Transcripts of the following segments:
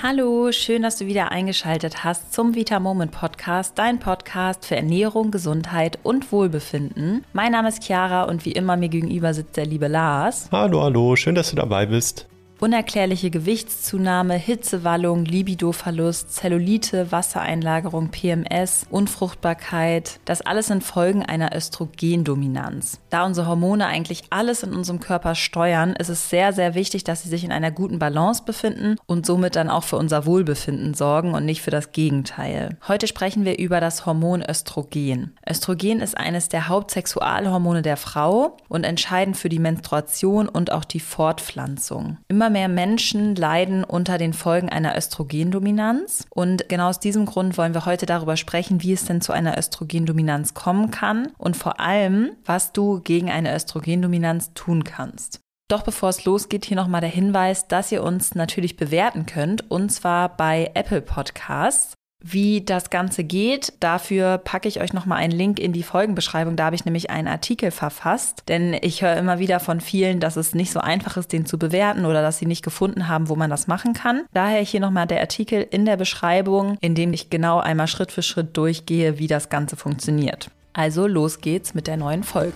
Hallo, schön, dass du wieder eingeschaltet hast zum Vita Moment Podcast, dein Podcast für Ernährung, Gesundheit und Wohlbefinden. Mein Name ist Chiara und wie immer mir gegenüber sitzt der liebe Lars. Hallo, hallo, schön, dass du dabei bist. Unerklärliche Gewichtszunahme, Hitzewallung, Libidoverlust, Zellulite, Wassereinlagerung, PMS, Unfruchtbarkeit, das alles sind Folgen einer Östrogendominanz. Da unsere Hormone eigentlich alles in unserem Körper steuern, ist es sehr, sehr wichtig, dass sie sich in einer guten Balance befinden und somit dann auch für unser Wohlbefinden sorgen und nicht für das Gegenteil. Heute sprechen wir über das Hormon Östrogen. Östrogen ist eines der Hauptsexualhormone der Frau und entscheidend für die Menstruation und auch die Fortpflanzung. Immer Immer mehr Menschen leiden unter den Folgen einer Östrogendominanz. Und genau aus diesem Grund wollen wir heute darüber sprechen, wie es denn zu einer Östrogendominanz kommen kann und vor allem, was du gegen eine Östrogendominanz tun kannst. Doch bevor es losgeht, hier nochmal der Hinweis, dass ihr uns natürlich bewerten könnt und zwar bei Apple Podcasts. Wie das Ganze geht, dafür packe ich euch nochmal einen Link in die Folgenbeschreibung. Da habe ich nämlich einen Artikel verfasst, denn ich höre immer wieder von vielen, dass es nicht so einfach ist, den zu bewerten oder dass sie nicht gefunden haben, wo man das machen kann. Daher hier nochmal der Artikel in der Beschreibung, in dem ich genau einmal Schritt für Schritt durchgehe, wie das Ganze funktioniert. Also los geht's mit der neuen Folge.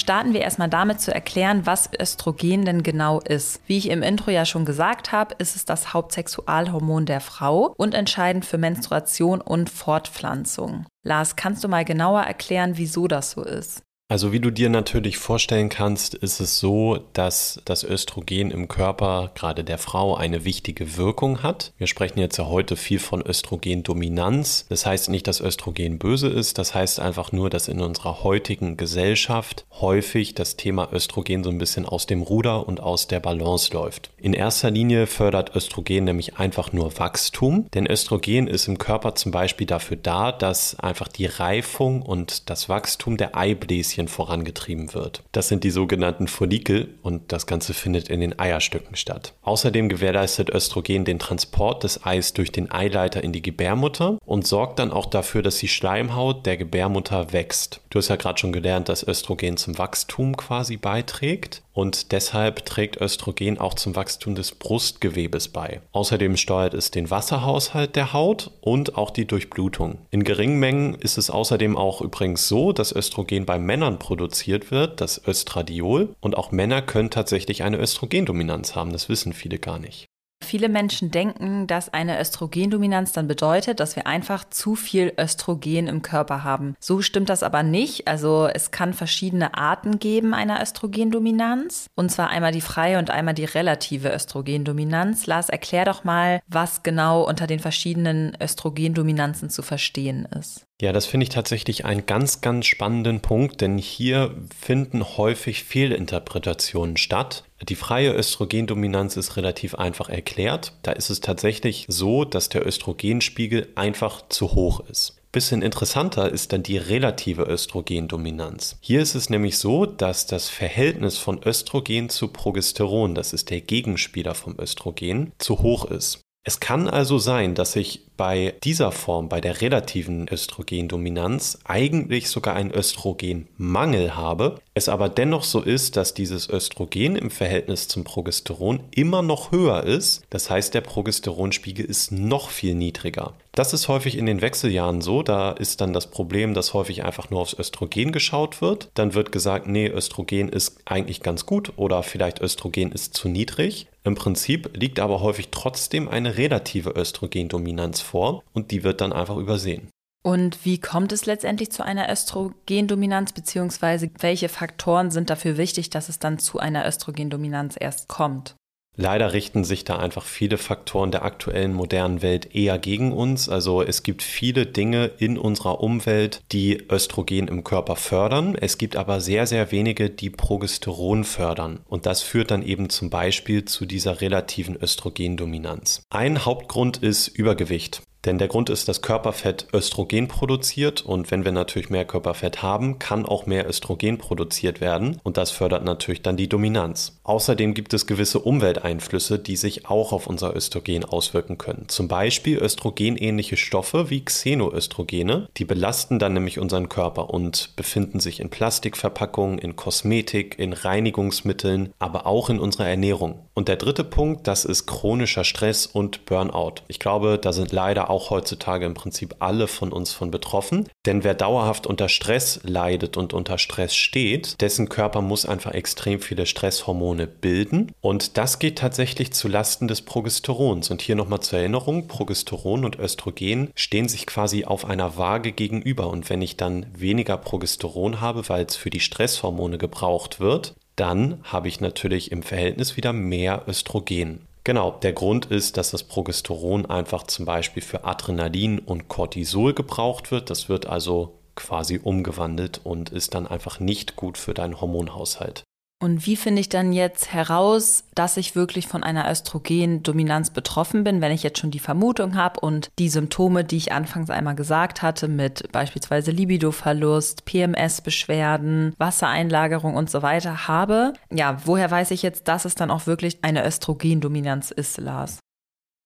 Starten wir erstmal damit zu erklären, was Östrogen denn genau ist. Wie ich im Intro ja schon gesagt habe, ist es das Hauptsexualhormon der Frau und entscheidend für Menstruation und Fortpflanzung. Lars, kannst du mal genauer erklären, wieso das so ist? Also wie du dir natürlich vorstellen kannst, ist es so, dass das Östrogen im Körper, gerade der Frau, eine wichtige Wirkung hat. Wir sprechen jetzt ja heute viel von Östrogendominanz. Das heißt nicht, dass Östrogen böse ist, das heißt einfach nur, dass in unserer heutigen Gesellschaft häufig das Thema Östrogen so ein bisschen aus dem Ruder und aus der Balance läuft. In erster Linie fördert Östrogen nämlich einfach nur Wachstum, denn Östrogen ist im Körper zum Beispiel dafür da, dass einfach die Reifung und das Wachstum der Eibläschen Pflänzchen vorangetrieben wird. Das sind die sogenannten Follikel und das Ganze findet in den Eierstöcken statt. Außerdem gewährleistet Östrogen den Transport des Eis durch den Eileiter in die Gebärmutter und sorgt dann auch dafür, dass die Schleimhaut der Gebärmutter wächst. Du hast ja gerade schon gelernt, dass Östrogen zum Wachstum quasi beiträgt und deshalb trägt Östrogen auch zum Wachstum des Brustgewebes bei. Außerdem steuert es den Wasserhaushalt der Haut und auch die Durchblutung. In geringen Mengen ist es außerdem auch übrigens so, dass Östrogen bei Männern produziert wird, das Östradiol, und auch Männer können tatsächlich eine Östrogendominanz haben, das wissen viele gar nicht. Viele Menschen denken, dass eine Östrogendominanz dann bedeutet, dass wir einfach zu viel Östrogen im Körper haben. So stimmt das aber nicht. Also es kann verschiedene Arten geben einer Östrogendominanz. Und zwar einmal die freie und einmal die relative Östrogendominanz. Lars, erklär doch mal, was genau unter den verschiedenen Östrogendominanzen zu verstehen ist. Ja, das finde ich tatsächlich einen ganz, ganz spannenden Punkt, denn hier finden häufig Fehlinterpretationen statt. Die freie Östrogendominanz ist relativ einfach erklärt. Da ist es tatsächlich so, dass der Östrogenspiegel einfach zu hoch ist. Bisschen interessanter ist dann die relative Östrogendominanz. Hier ist es nämlich so, dass das Verhältnis von Östrogen zu Progesteron, das ist der Gegenspieler vom Östrogen, zu hoch ist. Es kann also sein, dass ich bei dieser Form, bei der relativen Östrogendominanz, eigentlich sogar einen Östrogenmangel habe, es aber dennoch so ist, dass dieses Östrogen im Verhältnis zum Progesteron immer noch höher ist. Das heißt, der Progesteronspiegel ist noch viel niedriger. Das ist häufig in den Wechseljahren so. Da ist dann das Problem, dass häufig einfach nur aufs Östrogen geschaut wird. Dann wird gesagt, nee, Östrogen ist eigentlich ganz gut oder vielleicht Östrogen ist zu niedrig. Im Prinzip liegt aber häufig trotzdem eine relative Östrogendominanz vor und die wird dann einfach übersehen. Und wie kommt es letztendlich zu einer Östrogendominanz, beziehungsweise welche Faktoren sind dafür wichtig, dass es dann zu einer Östrogendominanz erst kommt? Leider richten sich da einfach viele Faktoren der aktuellen modernen Welt eher gegen uns. Also es gibt viele Dinge in unserer Umwelt, die Östrogen im Körper fördern. Es gibt aber sehr, sehr wenige, die Progesteron fördern. Und das führt dann eben zum Beispiel zu dieser relativen Östrogendominanz. Ein Hauptgrund ist Übergewicht. Denn der Grund ist, dass Körperfett Östrogen produziert und wenn wir natürlich mehr Körperfett haben, kann auch mehr Östrogen produziert werden und das fördert natürlich dann die Dominanz. Außerdem gibt es gewisse Umwelteinflüsse, die sich auch auf unser Östrogen auswirken können. Zum Beispiel östrogenähnliche Stoffe wie Xenoöstrogene, die belasten dann nämlich unseren Körper und befinden sich in Plastikverpackungen, in Kosmetik, in Reinigungsmitteln, aber auch in unserer Ernährung. Und der dritte Punkt, das ist chronischer Stress und Burnout. Ich glaube, da sind leider auch heutzutage im Prinzip alle von uns von betroffen. Denn wer dauerhaft unter Stress leidet und unter Stress steht, dessen Körper muss einfach extrem viele Stresshormone bilden. Und das geht tatsächlich zu Lasten des Progesterons. Und hier nochmal zur Erinnerung, Progesteron und Östrogen stehen sich quasi auf einer Waage gegenüber. Und wenn ich dann weniger Progesteron habe, weil es für die Stresshormone gebraucht wird, dann habe ich natürlich im Verhältnis wieder mehr Östrogen. Genau, der Grund ist, dass das Progesteron einfach zum Beispiel für Adrenalin und Cortisol gebraucht wird. Das wird also quasi umgewandelt und ist dann einfach nicht gut für deinen Hormonhaushalt. Und wie finde ich dann jetzt heraus, dass ich wirklich von einer Östrogendominanz betroffen bin, wenn ich jetzt schon die Vermutung habe und die Symptome, die ich anfangs einmal gesagt hatte, mit beispielsweise Libidoverlust, PMS-Beschwerden, Wassereinlagerung und so weiter habe? Ja, woher weiß ich jetzt, dass es dann auch wirklich eine Östrogendominanz ist, Lars?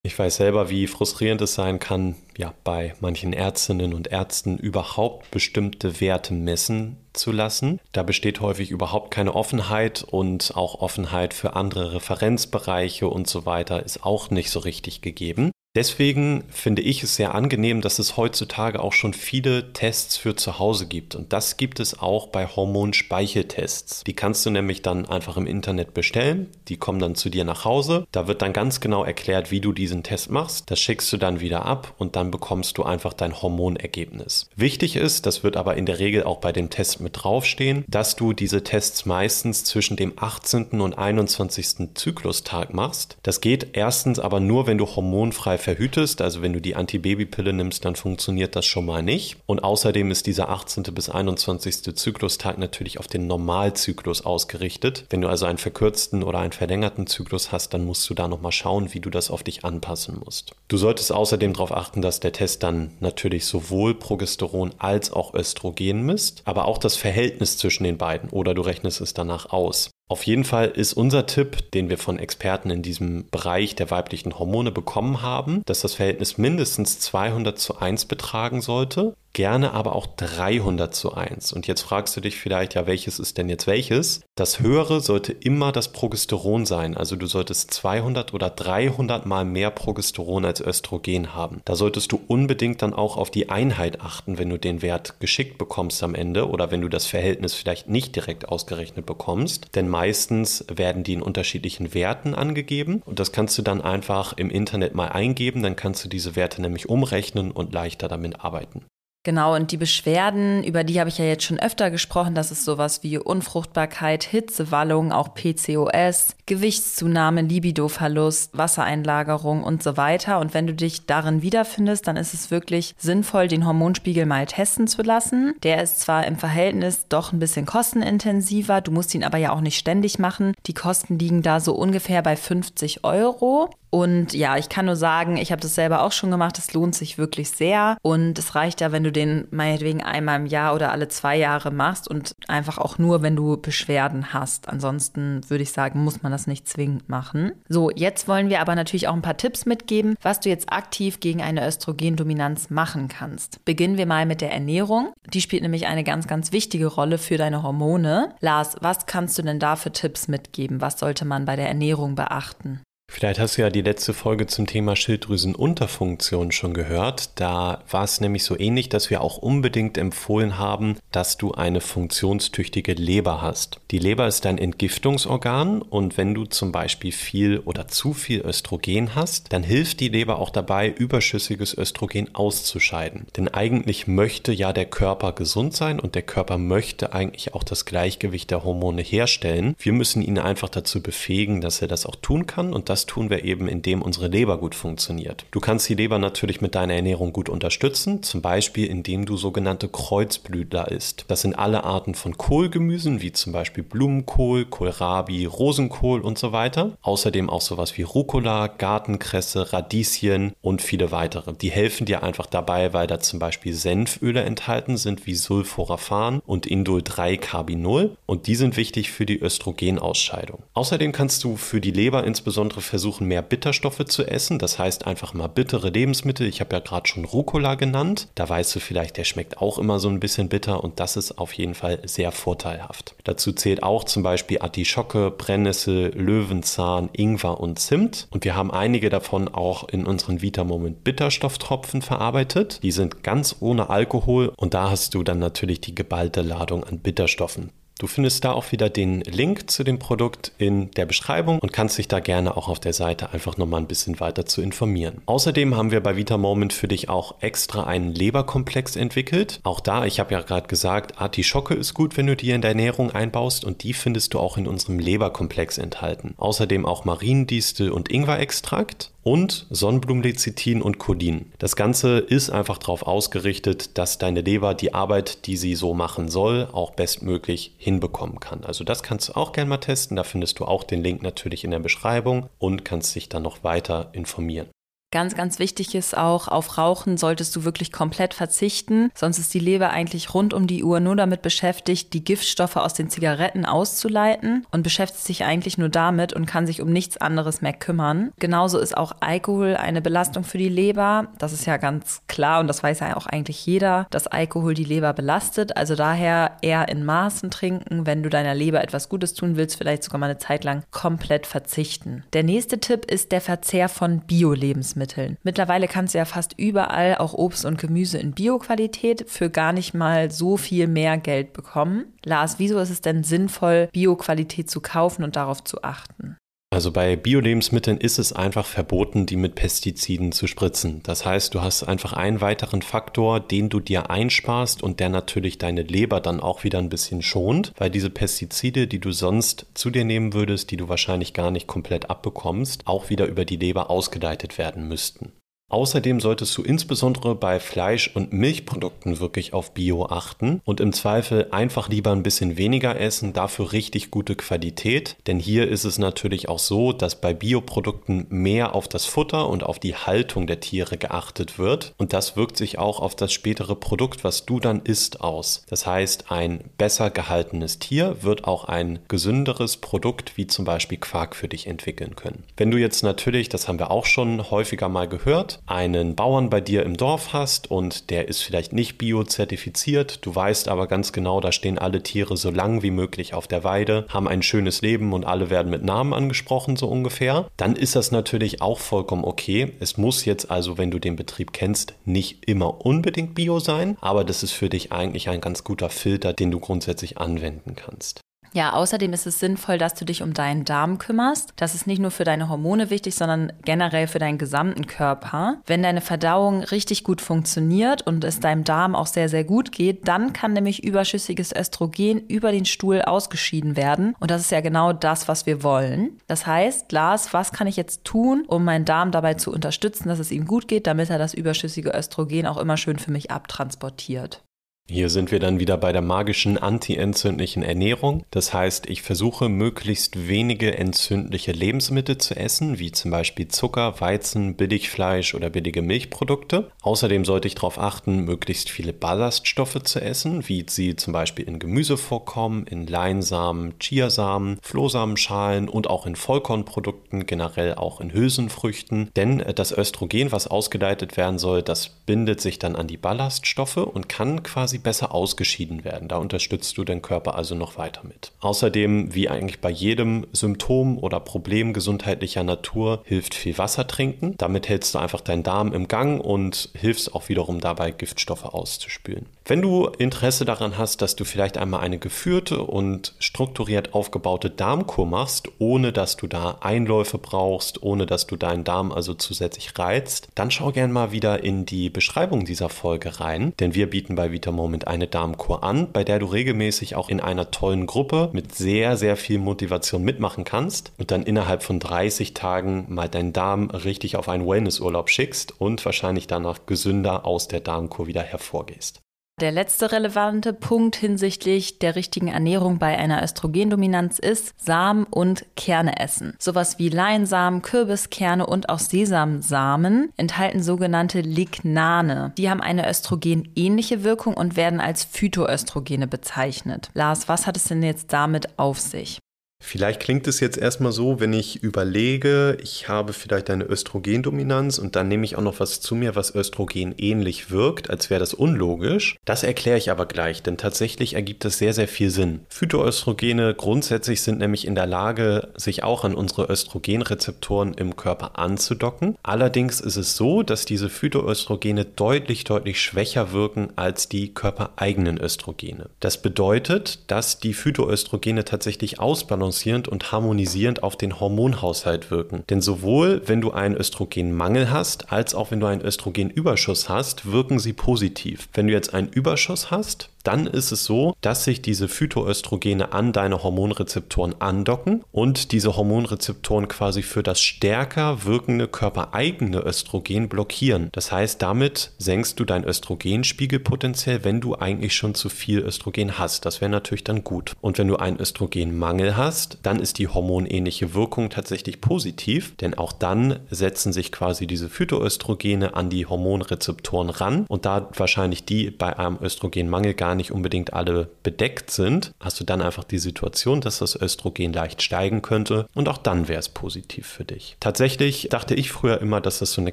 Ich weiß selber, wie frustrierend es sein kann, ja, bei manchen Ärztinnen und Ärzten überhaupt bestimmte Werte messen zu lassen. Da besteht häufig überhaupt keine Offenheit und auch Offenheit für andere Referenzbereiche und so weiter ist auch nicht so richtig gegeben. Deswegen finde ich es sehr angenehm, dass es heutzutage auch schon viele Tests für zu Hause gibt. Und das gibt es auch bei Hormonspeicheltests. Die kannst du nämlich dann einfach im Internet bestellen. Die kommen dann zu dir nach Hause. Da wird dann ganz genau erklärt, wie du diesen Test machst. Das schickst du dann wieder ab und dann bekommst du einfach dein Hormonergebnis. Wichtig ist, das wird aber in der Regel auch bei dem Test mit draufstehen, dass du diese Tests meistens zwischen dem 18. und 21. Zyklustag machst. Das geht erstens aber nur, wenn du hormonfrei verhütest, also wenn du die Antibabypille nimmst, dann funktioniert das schon mal nicht. Und außerdem ist dieser 18. bis 21. Zyklustag natürlich auf den Normalzyklus ausgerichtet. Wenn du also einen verkürzten oder einen verlängerten Zyklus hast, dann musst du da nochmal schauen, wie du das auf dich anpassen musst. Du solltest außerdem darauf achten, dass der Test dann natürlich sowohl Progesteron als auch Östrogen misst, aber auch das Verhältnis zwischen den beiden oder du rechnest es danach aus. Auf jeden Fall ist unser Tipp, den wir von Experten in diesem Bereich der weiblichen Hormone bekommen haben, dass das Verhältnis mindestens 200 zu 1 betragen sollte gerne aber auch 300 zu 1. Und jetzt fragst du dich vielleicht, ja, welches ist denn jetzt welches? Das höhere sollte immer das Progesteron sein. Also du solltest 200 oder 300 mal mehr Progesteron als Östrogen haben. Da solltest du unbedingt dann auch auf die Einheit achten, wenn du den Wert geschickt bekommst am Ende oder wenn du das Verhältnis vielleicht nicht direkt ausgerechnet bekommst. Denn meistens werden die in unterschiedlichen Werten angegeben und das kannst du dann einfach im Internet mal eingeben. Dann kannst du diese Werte nämlich umrechnen und leichter damit arbeiten. Genau, und die Beschwerden, über die habe ich ja jetzt schon öfter gesprochen, das ist sowas wie Unfruchtbarkeit, Hitzewallung, auch PCOS, Gewichtszunahme, Libidoverlust, Wassereinlagerung und so weiter. Und wenn du dich darin wiederfindest, dann ist es wirklich sinnvoll, den Hormonspiegel mal testen zu lassen. Der ist zwar im Verhältnis doch ein bisschen kostenintensiver, du musst ihn aber ja auch nicht ständig machen. Die Kosten liegen da so ungefähr bei 50 Euro. Und ja, ich kann nur sagen, ich habe das selber auch schon gemacht. Es lohnt sich wirklich sehr. Und es reicht ja, wenn du den meinetwegen einmal im Jahr oder alle zwei Jahre machst und einfach auch nur, wenn du Beschwerden hast. Ansonsten würde ich sagen, muss man das nicht zwingend machen. So, jetzt wollen wir aber natürlich auch ein paar Tipps mitgeben, was du jetzt aktiv gegen eine Östrogendominanz machen kannst. Beginnen wir mal mit der Ernährung. Die spielt nämlich eine ganz, ganz wichtige Rolle für deine Hormone. Lars, was kannst du denn da für Tipps mitgeben? Was sollte man bei der Ernährung beachten? Vielleicht hast du ja die letzte Folge zum Thema Schilddrüsenunterfunktion schon gehört. Da war es nämlich so ähnlich, dass wir auch unbedingt empfohlen haben, dass du eine funktionstüchtige Leber hast. Die Leber ist ein Entgiftungsorgan und wenn du zum Beispiel viel oder zu viel Östrogen hast, dann hilft die Leber auch dabei, überschüssiges Östrogen auszuscheiden. Denn eigentlich möchte ja der Körper gesund sein und der Körper möchte eigentlich auch das Gleichgewicht der Hormone herstellen. Wir müssen ihn einfach dazu befähigen, dass er das auch tun kann und das tun wir eben, indem unsere Leber gut funktioniert. Du kannst die Leber natürlich mit deiner Ernährung gut unterstützen, zum Beispiel indem du sogenannte Kreuzblütler isst. Das sind alle Arten von Kohlgemüsen, wie zum Beispiel Blumenkohl, Kohlrabi, Rosenkohl und so weiter. Außerdem auch sowas wie Rucola, Gartenkresse, Radieschen und viele weitere. Die helfen dir einfach dabei, weil da zum Beispiel Senföle enthalten sind, wie Sulforaphan und Indol-3-Carbinol und die sind wichtig für die Östrogenausscheidung. Außerdem kannst du für die Leber insbesondere versuchen, mehr Bitterstoffe zu essen. Das heißt einfach mal bittere Lebensmittel. Ich habe ja gerade schon Rucola genannt. Da weißt du vielleicht, der schmeckt auch immer so ein bisschen bitter und das ist auf jeden Fall sehr vorteilhaft. Dazu zählt auch zum Beispiel Artischocke, Brennnessel, Löwenzahn, Ingwer und Zimt. Und wir haben einige davon auch in unseren Vitamoment Bitterstofftropfen verarbeitet. Die sind ganz ohne Alkohol und da hast du dann natürlich die geballte Ladung an Bitterstoffen. Du findest da auch wieder den Link zu dem Produkt in der Beschreibung und kannst dich da gerne auch auf der Seite einfach nochmal ein bisschen weiter zu informieren. Außerdem haben wir bei Vita Moment für dich auch extra einen Leberkomplex entwickelt. Auch da, ich habe ja gerade gesagt, Artischocke ist gut, wenn du die in der Ernährung einbaust und die findest du auch in unserem Leberkomplex enthalten. Außerdem auch Mariendistel und Ingwerextrakt und Sonnenblumenlecithin und Codin. Das Ganze ist einfach darauf ausgerichtet, dass deine Leber die Arbeit, die sie so machen soll, auch bestmöglich hinbekommen kann. Also das kannst du auch gerne mal testen. Da findest du auch den Link natürlich in der Beschreibung und kannst dich dann noch weiter informieren. Ganz, ganz wichtig ist auch, auf Rauchen solltest du wirklich komplett verzichten. Sonst ist die Leber eigentlich rund um die Uhr nur damit beschäftigt, die Giftstoffe aus den Zigaretten auszuleiten und beschäftigt sich eigentlich nur damit und kann sich um nichts anderes mehr kümmern. Genauso ist auch Alkohol eine Belastung für die Leber. Das ist ja ganz klar und das weiß ja auch eigentlich jeder, dass Alkohol die Leber belastet. Also daher eher in Maßen trinken, wenn du deiner Leber etwas Gutes tun willst, vielleicht sogar mal eine Zeit lang komplett verzichten. Der nächste Tipp ist der Verzehr von Bio-Lebensmitteln. Lebensmitteln. Mittlerweile kannst du ja fast überall auch Obst und Gemüse in Bioqualität für gar nicht mal so viel mehr Geld bekommen. Lars, wieso ist es denn sinnvoll, Bioqualität zu kaufen und darauf zu achten? Also bei Bio-Lebensmitteln ist es einfach verboten, die mit Pestiziden zu spritzen. Das heißt, du hast einfach einen weiteren Faktor, den du dir einsparst und der natürlich deine Leber dann auch wieder ein bisschen schont, weil diese Pestizide, die du sonst zu dir nehmen würdest, die du wahrscheinlich gar nicht komplett abbekommst, auch wieder über die Leber ausgeleitet werden müssten. Außerdem solltest du insbesondere bei Fleisch- und Milchprodukten wirklich auf Bio achten und im Zweifel einfach lieber ein bisschen weniger essen, dafür richtig gute Qualität. Denn hier ist es natürlich auch so, dass bei Bioprodukten mehr auf das Futter und auf die Haltung der Tiere geachtet wird. Und das wirkt sich auch auf das spätere Produkt, was du dann isst, aus. Das heißt, ein besser gehaltenes Tier wird auch ein gesünderes Produkt wie zum Beispiel Quark für dich entwickeln können. Wenn du jetzt natürlich, das haben wir auch schon häufiger mal gehört, einen Bauern bei dir im Dorf hast und der ist vielleicht nicht biozertifiziert, du weißt aber ganz genau, da stehen alle Tiere so lang wie möglich auf der Weide, haben ein schönes Leben und alle werden mit Namen angesprochen, so ungefähr, dann ist das natürlich auch vollkommen okay. Es muss jetzt also, wenn du den Betrieb kennst, nicht immer unbedingt bio sein, aber das ist für dich eigentlich ein ganz guter Filter, den du grundsätzlich anwenden kannst. Ja, außerdem ist es sinnvoll, dass du dich um deinen Darm kümmerst. Das ist nicht nur für deine Hormone wichtig, sondern generell für deinen gesamten Körper. Wenn deine Verdauung richtig gut funktioniert und es deinem Darm auch sehr, sehr gut geht, dann kann nämlich überschüssiges Östrogen über den Stuhl ausgeschieden werden. Und das ist ja genau das, was wir wollen. Das heißt, Lars, was kann ich jetzt tun, um meinen Darm dabei zu unterstützen, dass es ihm gut geht, damit er das überschüssige Östrogen auch immer schön für mich abtransportiert? Hier sind wir dann wieder bei der magischen antientzündlichen Ernährung. Das heißt, ich versuche möglichst wenige entzündliche Lebensmittel zu essen, wie zum Beispiel Zucker, Weizen, Billigfleisch oder billige Milchprodukte. Außerdem sollte ich darauf achten, möglichst viele Ballaststoffe zu essen, wie sie zum Beispiel in Gemüse vorkommen, in Leinsamen, Chiasamen, Flohsamenschalen und auch in Vollkornprodukten, generell auch in Hülsenfrüchten. Denn das Östrogen, was ausgeleitet werden soll, das bindet sich dann an die Ballaststoffe und kann quasi quasi besser ausgeschieden werden. Da unterstützt du den Körper also noch weiter mit. Außerdem, wie eigentlich bei jedem Symptom oder Problem gesundheitlicher Natur, hilft viel Wasser trinken. Damit hältst du einfach deinen Darm im Gang und hilfst auch wiederum dabei, Giftstoffe auszuspülen. Wenn du Interesse daran hast, dass du vielleicht einmal eine geführte und strukturiert aufgebaute Darmkur machst, ohne dass du da Einläufe brauchst, ohne dass du deinen Darm also zusätzlich reizt, dann schau gerne mal wieder in die Beschreibung dieser Folge rein, denn wir bieten bei Vita Moment eine Darmkur an, bei der du regelmäßig auch in einer tollen Gruppe mit sehr, sehr viel Motivation mitmachen kannst und dann innerhalb von 30 Tagen mal deinen Darm richtig auf einen Wellnessurlaub schickst und wahrscheinlich danach gesünder aus der Darmkur wieder hervorgehst. Der letzte relevante Punkt hinsichtlich der richtigen Ernährung bei einer Östrogendominanz ist Samen und Kerne essen. Sowas wie Leinsamen, Kürbiskerne und auch Sesamsamen enthalten sogenannte Lignane. Die haben eine östrogenähnliche Wirkung und werden als Phytoöstrogene bezeichnet. Lars, was hat es denn jetzt damit auf sich? Vielleicht klingt es jetzt erstmal so, wenn ich überlege, ich habe vielleicht eine Östrogendominanz und dann nehme ich auch noch was zu mir, was Östrogen ähnlich wirkt, als wäre das unlogisch. Das erkläre ich aber gleich, denn tatsächlich ergibt es sehr, sehr viel Sinn. Phytoöstrogene grundsätzlich sind nämlich in der Lage, sich auch an unsere Östrogenrezeptoren im Körper anzudocken. Allerdings ist es so, dass diese Phytoöstrogene deutlich, deutlich schwächer wirken als die körpereigenen Östrogene. Das bedeutet, dass die Phytoöstrogene tatsächlich ausbalanciert balancierend und harmonisierend auf den Hormonhaushalt wirken. Denn sowohl wenn du einen Östrogenmangel hast, als auch wenn du einen Östrogenüberschuss hast, wirken sie positiv. Wenn du jetzt einen Überschuss hast, dann ist es so, dass sich diese Phytoöstrogene an deine Hormonrezeptoren andocken und diese Hormonrezeptoren quasi für das stärker wirkende körpereigene Östrogen blockieren. Das heißt, damit senkst du dein Östrogenspiegel potenziell, wenn du eigentlich schon zu viel Östrogen hast. Das wäre natürlich dann gut. Und wenn du einen Östrogenmangel hast, dann ist die hormonähnliche Wirkung tatsächlich positiv, denn auch dann setzen sich quasi diese Phytoöstrogene an die Hormonrezeptoren ran und da wahrscheinlich die bei einem Östrogenmangel gar gar nicht unbedingt alle bedeckt sind, hast du dann einfach die Situation, dass das Östrogen leicht steigen könnte und auch dann wäre es positiv für dich. Tatsächlich dachte ich früher immer, dass das so eine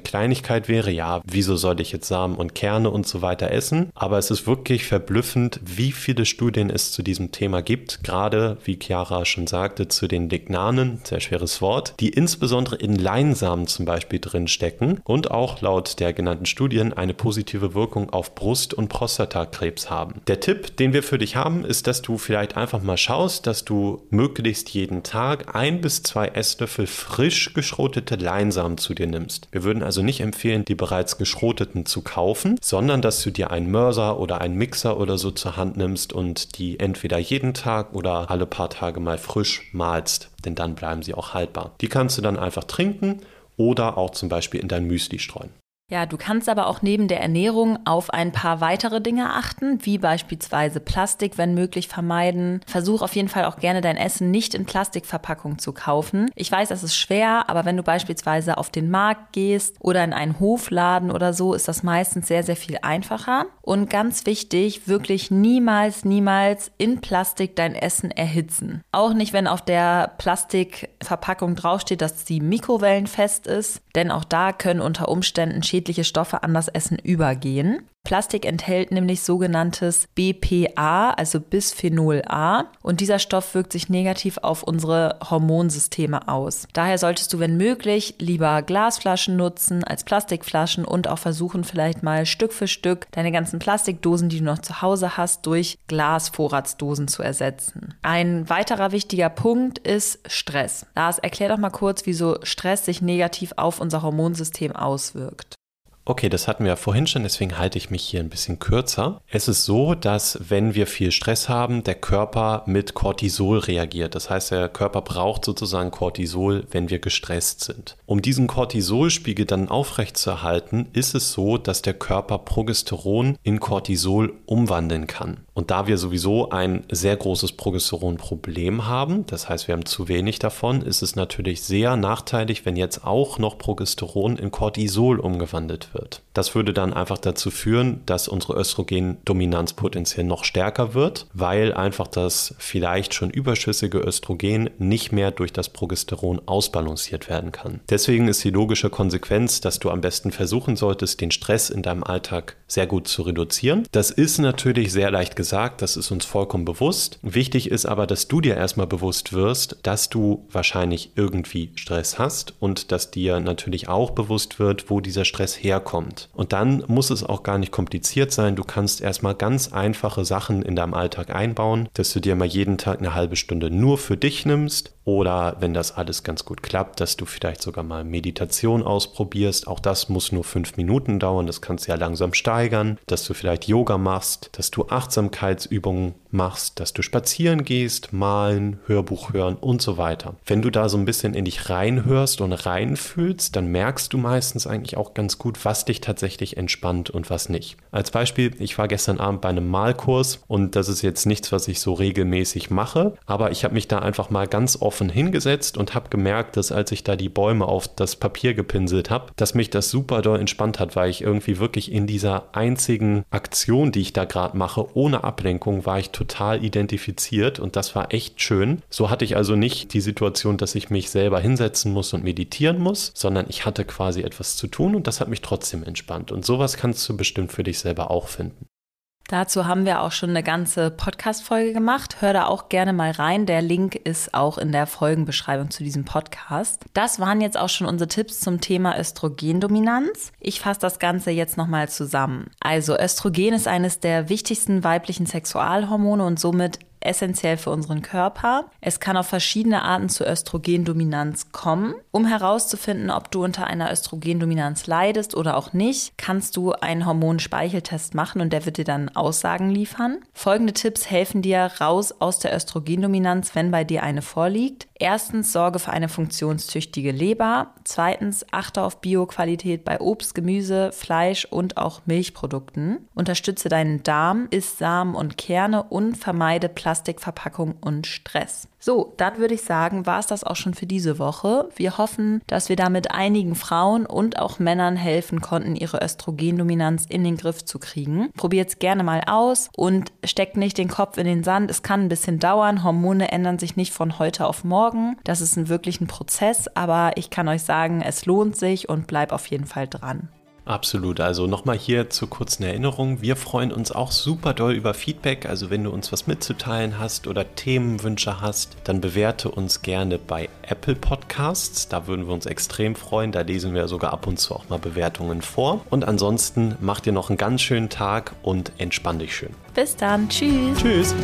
Kleinigkeit wäre. Ja, wieso sollte ich jetzt Samen und Kerne und so weiter essen? Aber es ist wirklich verblüffend, wie viele Studien es zu diesem Thema gibt. Gerade, wie Chiara schon sagte, zu den Lignanen, sehr schweres Wort, die insbesondere in Leinsamen zum Beispiel drin stecken und auch laut der genannten Studien eine positive Wirkung auf Brust- und Prostatakrebs haben. Der Tipp, den wir für dich haben, ist, dass du vielleicht einfach mal schaust, dass du möglichst jeden Tag ein bis zwei Esslöffel frisch geschrotete Leinsamen zu dir nimmst. Wir würden also nicht empfehlen, die bereits geschroteten zu kaufen, sondern dass du dir einen Mörser oder einen Mixer oder so zur Hand nimmst und die entweder jeden Tag oder alle paar Tage mal frisch malst, denn dann bleiben sie auch haltbar. Die kannst du dann einfach trinken oder auch zum Beispiel in dein Müsli streuen. Ja, du kannst aber auch neben der Ernährung auf ein paar weitere Dinge achten, wie beispielsweise Plastik, wenn möglich, vermeiden. Versuch auf jeden Fall auch gerne dein Essen nicht in Plastikverpackung zu kaufen. Ich weiß, das ist schwer, aber wenn du beispielsweise auf den Markt gehst oder in einen Hofladen oder so, ist das meistens sehr, sehr viel einfacher. Und ganz wichtig, wirklich niemals, niemals in Plastik dein Essen erhitzen. Auch nicht, wenn auf der Plastikverpackung draufsteht, dass sie mikrowellenfest ist, denn auch da können unter Umständen schädliche Stoffe an das Essen übergehen. Plastik enthält nämlich sogenanntes BPA, also Bisphenol A, und dieser Stoff wirkt sich negativ auf unsere Hormonsysteme aus. Daher solltest du, wenn möglich, lieber Glasflaschen nutzen als Plastikflaschen und auch versuchen, vielleicht mal Stück für Stück deine ganzen Plastikdosen, die du noch zu Hause hast, durch Glasvorratsdosen zu ersetzen. Ein weiterer wichtiger Punkt ist Stress. Lars, erklär doch mal kurz, wieso Stress sich negativ auf unser Hormonsystem auswirkt. Okay, das hatten wir ja vorhin schon, deswegen halte ich mich hier ein bisschen kürzer. Es ist so, dass wenn wir viel Stress haben, der Körper mit Cortisol reagiert. Das heißt, der Körper braucht sozusagen Cortisol, wenn wir gestresst sind. Um diesen Cortisolspiegel dann aufrechtzuerhalten, ist es so, dass der Körper Progesteron in Cortisol umwandeln kann. Und da wir sowieso ein sehr großes Progesteronproblem haben, das heißt, wir haben zu wenig davon, ist es natürlich sehr nachteilig, wenn jetzt auch noch Progesteron in Cortisol umgewandelt wird. Das würde dann einfach dazu führen, dass unsere Östrogendominanz potenziell noch stärker wird, weil einfach das vielleicht schon überschüssige Östrogen nicht mehr durch das Progesteron ausbalanciert werden kann. Deswegen ist die logische Konsequenz, dass du am besten versuchen solltest, den Stress in deinem Alltag sehr gut zu reduzieren. Das ist natürlich sehr leicht gesagt gesagt, das ist uns vollkommen bewusst. Wichtig ist aber, dass du dir erstmal bewusst wirst, dass du wahrscheinlich irgendwie Stress hast und dass dir natürlich auch bewusst wird, wo dieser Stress herkommt. Und dann muss es auch gar nicht kompliziert sein. Du kannst erstmal ganz einfache Sachen in deinem Alltag einbauen, dass du dir mal jeden Tag eine halbe Stunde nur für dich nimmst oder wenn das alles ganz gut klappt, dass du vielleicht sogar mal Meditation ausprobierst. Auch das muss nur fünf Minuten dauern. Das kannst du ja langsam steigern. Dass du vielleicht Yoga machst, dass du Achtsamkeitsübungen machst, dass du spazieren gehst, malen, Hörbuch hören und so weiter. Wenn du da so ein bisschen in dich reinhörst und reinfühlst, dann merkst du meistens eigentlich auch ganz gut, was dich tatsächlich entspannt und was nicht. Als Beispiel, ich war gestern Abend bei einem Malkurs und das ist jetzt nichts, was ich so regelmäßig mache, aber ich habe mich da einfach mal ganz offen hingesetzt und habe gemerkt, dass als ich da die Bäume auf das Papier gepinselt habe, dass mich das super doll entspannt hat, weil ich irgendwie wirklich in dieser einzigen Aktion, die ich da gerade mache, ohne Ablenkung, war ich total identifiziert und das war echt schön. So hatte ich also nicht die Situation, dass ich mich selber hinsetzen muss und meditieren muss, sondern ich hatte quasi etwas zu tun und das hat mich trotzdem entspannt. Und sowas kannst du bestimmt für dich selber auch finden. Dazu haben wir auch schon eine ganze Podcast-Folge gemacht. Hör da auch gerne mal rein. Der Link ist auch in der Folgenbeschreibung zu diesem Podcast. Das waren jetzt auch schon unsere Tipps zum Thema Östrogendominanz. Ich fasse das Ganze jetzt nochmal zusammen. Also Östrogen ist eines der wichtigsten weiblichen Sexualhormone und somit essentiell für unseren Körper. Es kann auf verschiedene Arten zu Östrogendominanz kommen. Um herauszufinden, ob du unter einer Östrogendominanz leidest oder auch nicht, kannst du einen Hormonspeicheltest machen und der wird dir dann Aussagen liefern. Folgende Tipps helfen dir raus aus der Östrogendominanz, wenn bei dir eine vorliegt. Erstens, sorge für eine funktionstüchtige Leber. Zweitens, achte auf Bioqualität bei Obst, Gemüse, Fleisch und auch Milchprodukten. Unterstütze deinen Darm, isst Samen und Kerne und vermeide Plastikverpackung und Stress. So, dann würde ich sagen, war es das auch schon für diese Woche. Wir hoffen, dass wir damit einigen Frauen und auch Männern helfen konnten, ihre Östrogendominanz in den Griff zu kriegen. Probiert es gerne mal aus und steckt nicht den Kopf in den Sand. Es kann ein bisschen dauern. Hormone ändern sich nicht von heute auf morgen. Das ist ein wirklich ein Prozess, aber ich kann euch sagen, es lohnt sich und bleib auf jeden Fall dran. Absolut. Also nochmal hier zur kurzen Erinnerung. Wir freuen uns auch super doll über Feedback. Also wenn du uns was mitzuteilen hast oder Themenwünsche hast, dann bewerte uns gerne bei Apple Podcasts. Da würden wir uns extrem freuen. Da lesen wir sogar ab und zu auch mal Bewertungen vor. Und ansonsten mach dir noch einen ganz schönen Tag und entspann dich schön. Bis dann. Tschüss. Tschüss.